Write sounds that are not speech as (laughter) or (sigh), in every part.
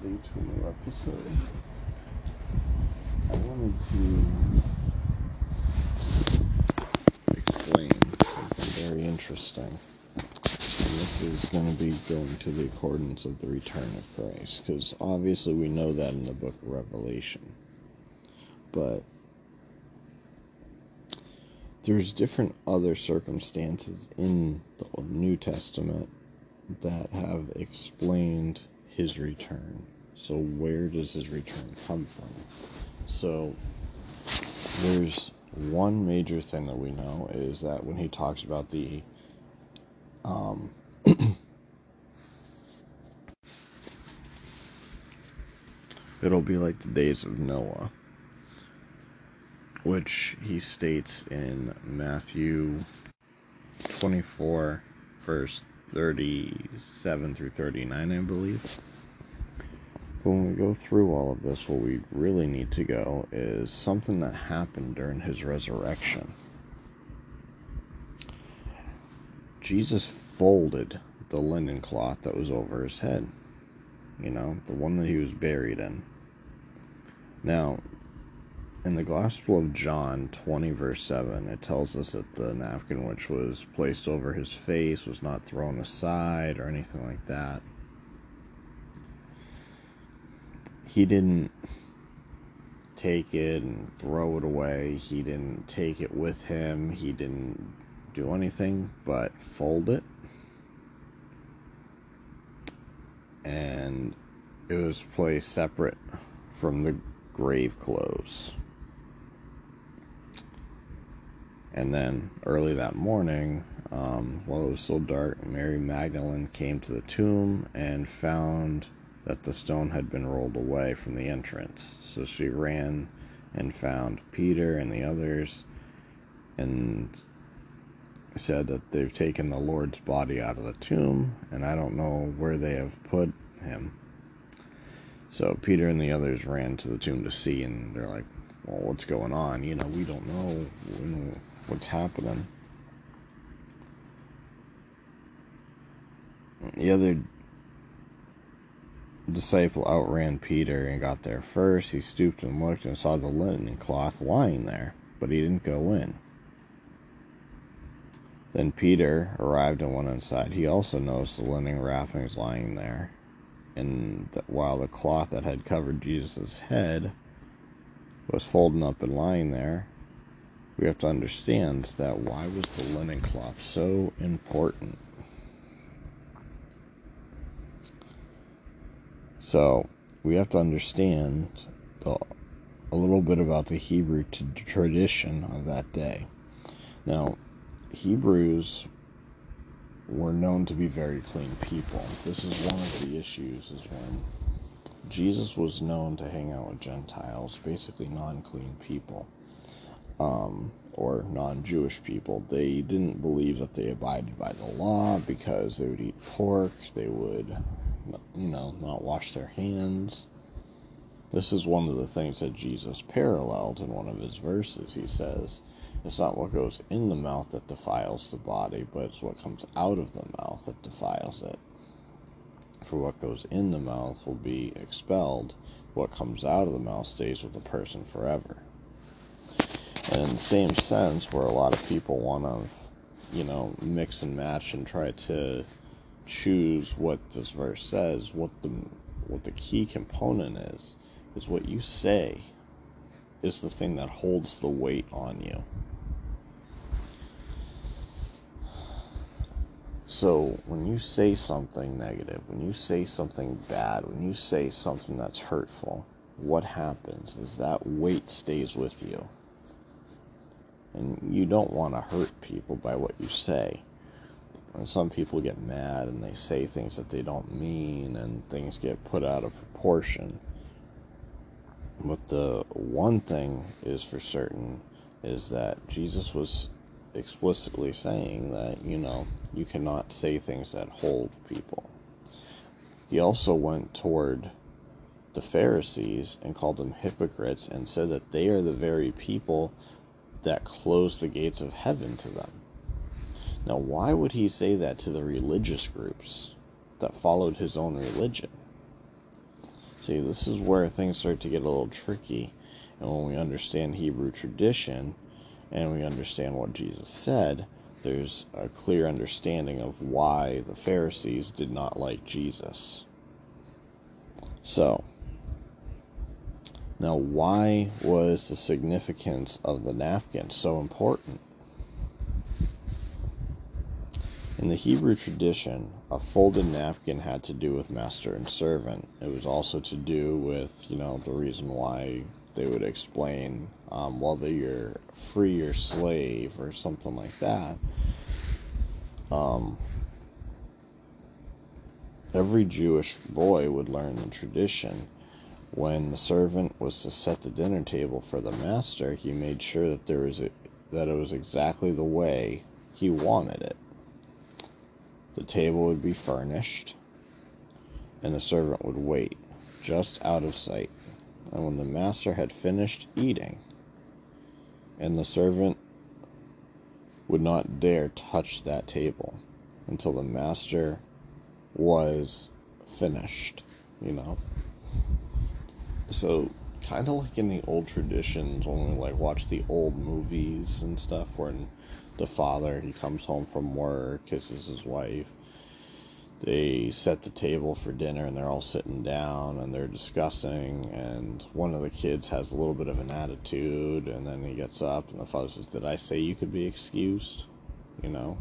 everybody to a new episode. I wanted to explain something very interesting. And this is going to be going to the accordance of the return of Christ, because obviously we know that in the book of Revelation. But there's different other circumstances in the New Testament that have explained his return. So, where does his return come from? So, there's one major thing that we know is that when he talks about the um, (coughs) it'll be like the days of Noah, which he states in Matthew 24, verse 37 through 39, I believe. When we go through all of this, what we really need to go is something that happened during his resurrection. Jesus folded the linen cloth that was over his head, you know, the one that he was buried in. Now, in the Gospel of John 20, verse 7, it tells us that the napkin which was placed over his face was not thrown aside or anything like that. He didn't take it and throw it away, he didn't take it with him, he didn't do anything but fold it. And it was placed separate from the grave clothes. And then early that morning, um, while it was still dark, Mary Magdalene came to the tomb and found that the stone had been rolled away from the entrance. So she ran and found Peter and the others and said that they've taken the Lord's body out of the tomb, and I don't know where they have put him. So Peter and the others ran to the tomb to see, and they're like, well, what's going on? You know, we don't know what's happening. The other disciple outran Peter and got there first. He stooped and looked and saw the linen cloth lying there, but he didn't go in. Then Peter arrived and went inside. He also noticed the linen wrappings lying there, and that while the cloth that had covered Jesus' head was folded up and lying there, we have to understand that why was the linen cloth so important? So we have to understand the, a little bit about the Hebrew t- tradition of that day. Now, Hebrews were known to be very clean people. This is one of the issues is when Jesus was known to hang out with Gentiles, basically non-clean people um, or non Jewish people. They didn't believe that they abided by the law because they would eat pork, they would, you know, not wash their hands. This is one of the things that Jesus paralleled in one of his verses. He says, It's not what goes in the mouth that defiles the body, but it's what comes out of the mouth that defiles it. For what goes in the mouth will be expelled, what comes out of the mouth stays with the person forever. And in the same sense, where a lot of people want to, you know, mix and match and try to choose what this verse says, what the what the key component is, is what you say is the thing that holds the weight on you. So when you say something negative, when you say something bad, when you say something that's hurtful, what happens is that weight stays with you. And you don't want to hurt people by what you say. And some people get mad and they say things that they don't mean, and things get put out of proportion. But the one thing is for certain is that Jesus was explicitly saying that, you know, you cannot say things that hold people. He also went toward the Pharisees and called them hypocrites and said that they are the very people that close the gates of heaven to them. Now, why would he say that to the religious groups that followed his own religion? See, this is where things start to get a little tricky. And when we understand Hebrew tradition and we understand what Jesus said, there's a clear understanding of why the Pharisees did not like Jesus. So, now why was the significance of the napkin so important? In the Hebrew tradition, a folded napkin had to do with master and servant. It was also to do with, you know, the reason why they would explain um, whether you're free or slave or something like that. Um, every Jewish boy would learn the tradition. When the servant was to set the dinner table for the master, he made sure that there was a, that it was exactly the way he wanted it. The table would be furnished, and the servant would wait, just out of sight. And when the master had finished eating, and the servant would not dare touch that table until the master was finished, you know. So, kind of like in the old traditions when we like watch the old movies and stuff, when the father he comes home from work, kisses his wife, they set the table for dinner and they're all sitting down and they're discussing and one of the kids has a little bit of an attitude and then he gets up and the father says did i say you could be excused? You know?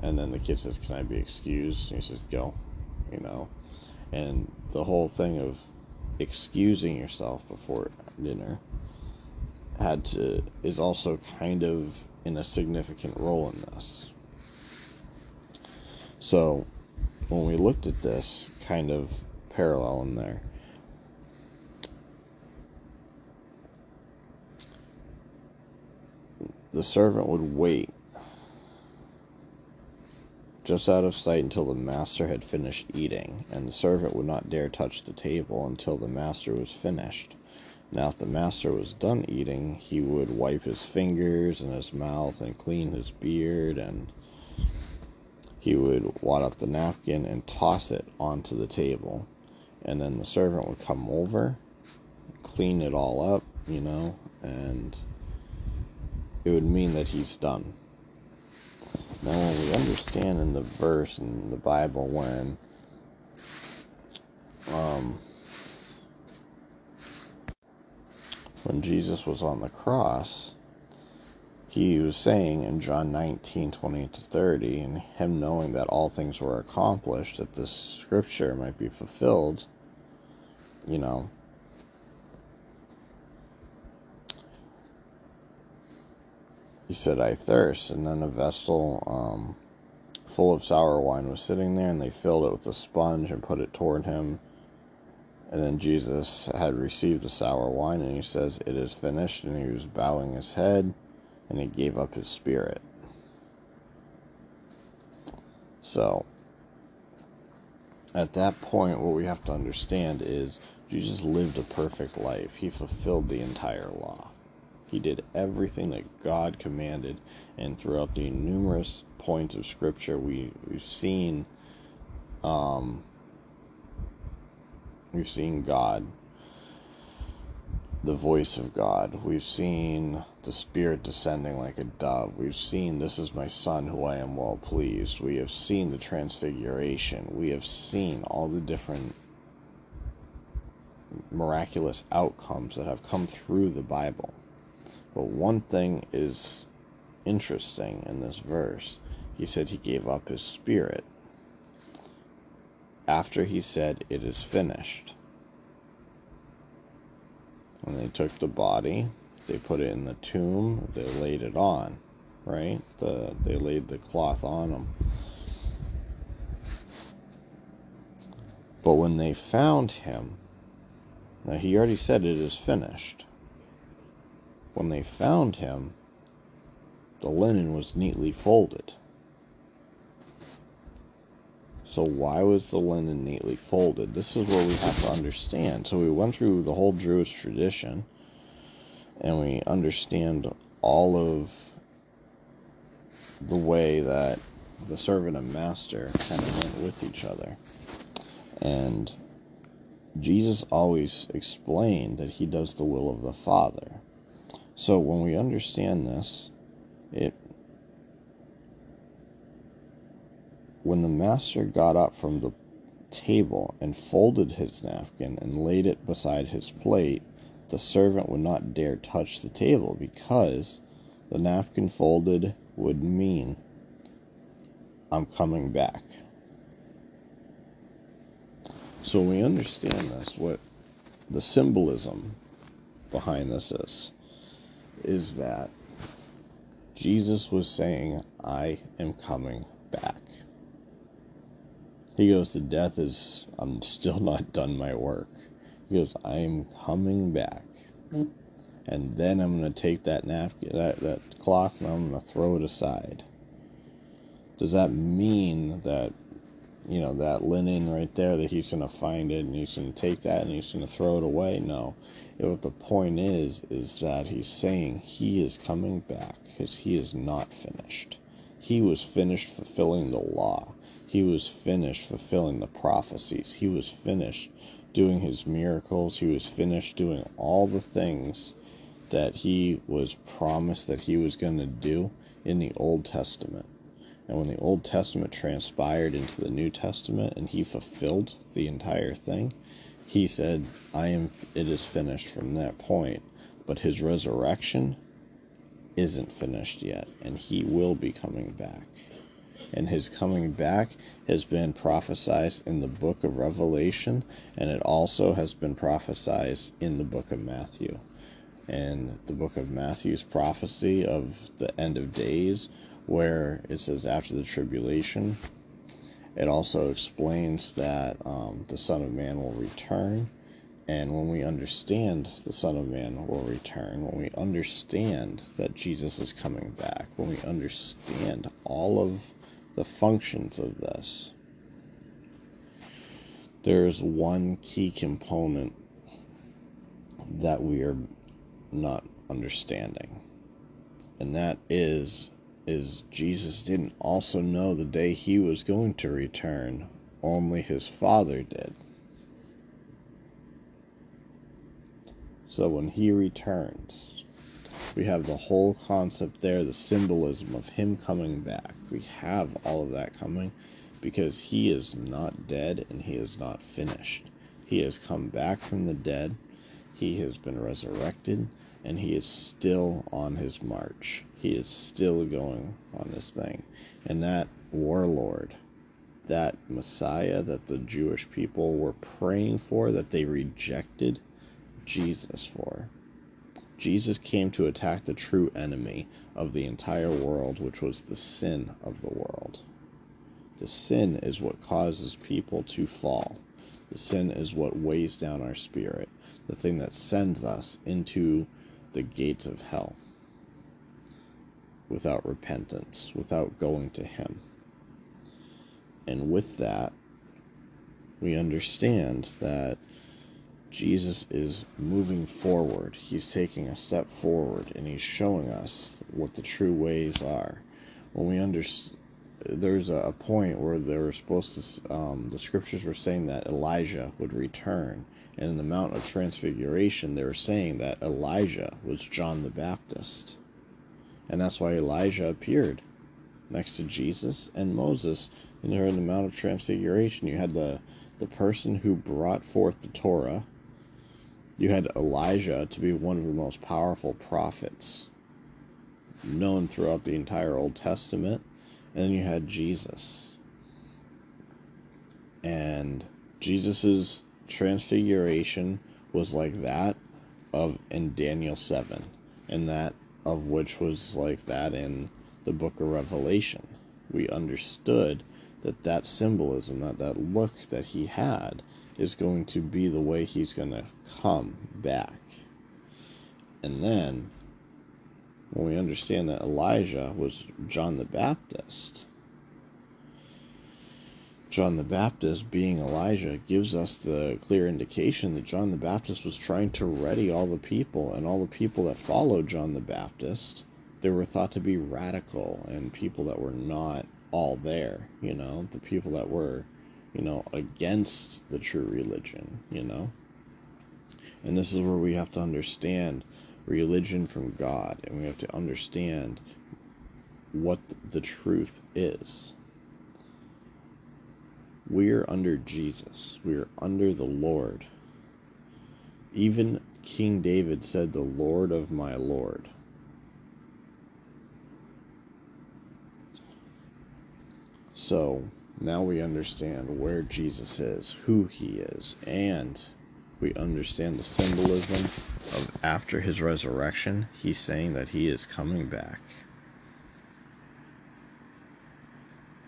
And then the kid says can i be excused? And he says go you know? And the whole thing of excusing yourself before dinner had to is also kind of in a significant role in this. So when we looked at this kind of parallel in there, the servant would wait just out of sight until the master had finished eating, and the servant would not dare touch the table until the master was finished. Now, if the master was done eating, he would wipe his fingers and his mouth and clean his beard and he would wad up the napkin and toss it onto the table. And then the servant would come over, clean it all up, you know, and it would mean that he's done. Now, we understand in the verse in the Bible when um, when Jesus was on the cross, he was saying in John 19, 20 to 30, and him knowing that all things were accomplished, that this scripture might be fulfilled, you know. He said, I thirst. And then a vessel um, full of sour wine was sitting there, and they filled it with a sponge and put it toward him. And then Jesus had received the sour wine, and he says, It is finished. And he was bowing his head and he gave up his spirit. So, at that point, what we have to understand is Jesus lived a perfect life. He fulfilled the entire law. He did everything that God commanded, and throughout the numerous points of Scripture, we we've seen, um, we've seen God the voice of God. We've seen the Spirit descending like a dove. We've seen, This is my Son who I am well pleased. We have seen the transfiguration. We have seen all the different miraculous outcomes that have come through the Bible. But one thing is interesting in this verse. He said he gave up his spirit after he said, It is finished. When they took the body, they put it in the tomb, they laid it on, right? The they laid the cloth on him. But when they found him, now he already said it is finished. When they found him, the linen was neatly folded. So why was the linen neatly folded? This is what we have to understand. So we went through the whole Jewish tradition and we understand all of the way that the servant and master kind of went with each other. And Jesus always explained that he does the will of the Father. So when we understand this, it when the master got up from the table and folded his napkin and laid it beside his plate, the servant would not dare touch the table because the napkin folded would mean I'm coming back. So we understand this, what the symbolism behind this is, is that Jesus was saying, I am coming back. He goes, The death is, I'm still (laughs) not done my work. He goes, I am coming back. And then I'm going to take that napkin, that, that cloth, and I'm going to throw it aside. Does that mean that you know, that linen right there that he's going to find it and he's going to take that and he's going to throw it away. No. what the point is, is that he's saying he is coming back because he is not finished. He was finished fulfilling the law. He was finished fulfilling the prophecies. He was finished doing his miracles. He was finished doing all the things that he was promised that he was going to do in the Old Testament. And when the Old Testament transpired into the New Testament and he fulfilled the entire thing, he said, I am it is finished from that point. But his resurrection isn't finished yet, and he will be coming back. And his coming back has been prophesied in the book of Revelation, and it also has been prophesied in the book of Matthew. And the book of Matthew's prophecy of the end of days where it says after the tribulation. It also explains that um, the Son of Man will return. And when we understand the Son of Man will return, when we understand that Jesus is coming back, when we understand all of the functions of this, there's one key component that we are not understanding, and that is is Jesus didn't also know the day he was going to return, only his Father did. So when he returns, we have the whole concept there, the symbolism of him coming back. We have all of that coming because he is not dead and he is not finished. He has come back from the dead, he has been resurrected, and he is still on his march he is still going on this thing. And that warlord, that Messiah that the Jewish people were praying for, that they rejected Jesus for. Jesus came to attack the true enemy of the entire world, which was the sin of the world. The sin is what causes people to fall. The sin is what weighs down our spirit, the thing that sends us into the gates of hell without repentance, without going to Him. And with that, we understand that Jesus is moving forward. He's taking a step forward and he's showing us what the true ways are. When we understand, there's a point where they were supposed to, um, the scriptures were saying that Elijah would return. And in the Mount of Transfiguration, they were saying that Elijah was John the Baptist. And that's why Elijah appeared next to Jesus and Moses. And they're in the Mount of Transfiguration. You had the, the person who brought forth the Torah. You had Elijah to be one of the most powerful prophets known throughout the entire Old Testament. And then you had Jesus. And Jesus's transfiguration was like that of in Daniel 7. And that of which was like that in the book of Revelation. We understood that that symbolism, that that look that he had, is going to be the way he's going to come back. And then, when we understand that Elijah was John the Baptist, John the Baptist, being Elijah, gives us the clear indication that John the Baptist was trying to ready all the people, and all the people that followed John the Baptist, they were thought to be radical and people that were not all there, you know, the people that were you know, against the true religion, you know? And this is where we have to understand religion from God, and we have to understand what the truth is. We're under Jesus, we're under the Lord. Even King David said, The Lord of my Lord. So now we understand where Jesus is, who he is, and we understand the symbolism of after his resurrection, he's saying that he is coming back.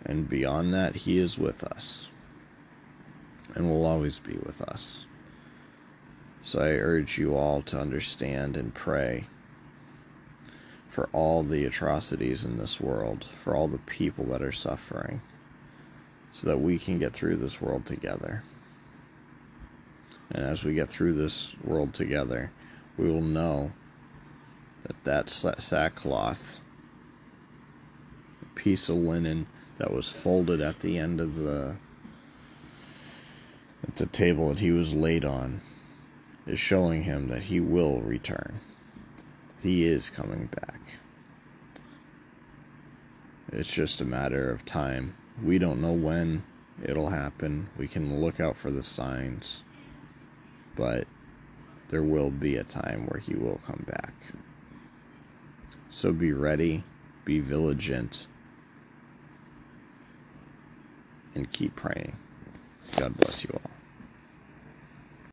And beyond that, he is with us and will always be with us. So I urge you all to understand and pray for all the atrocities in this world, for all the people that are suffering, so that we can get through this world together. And as we get through this world together, we will know that that sackcloth, piece of linen that was folded at the end of the at the table that he was laid on is showing him that he will return. He is coming back. It's just a matter of time. We don't know when it'll happen. We can look out for the signs but there will be a time where he will come back. So be ready, be vigilant, and keep praying. God bless you all.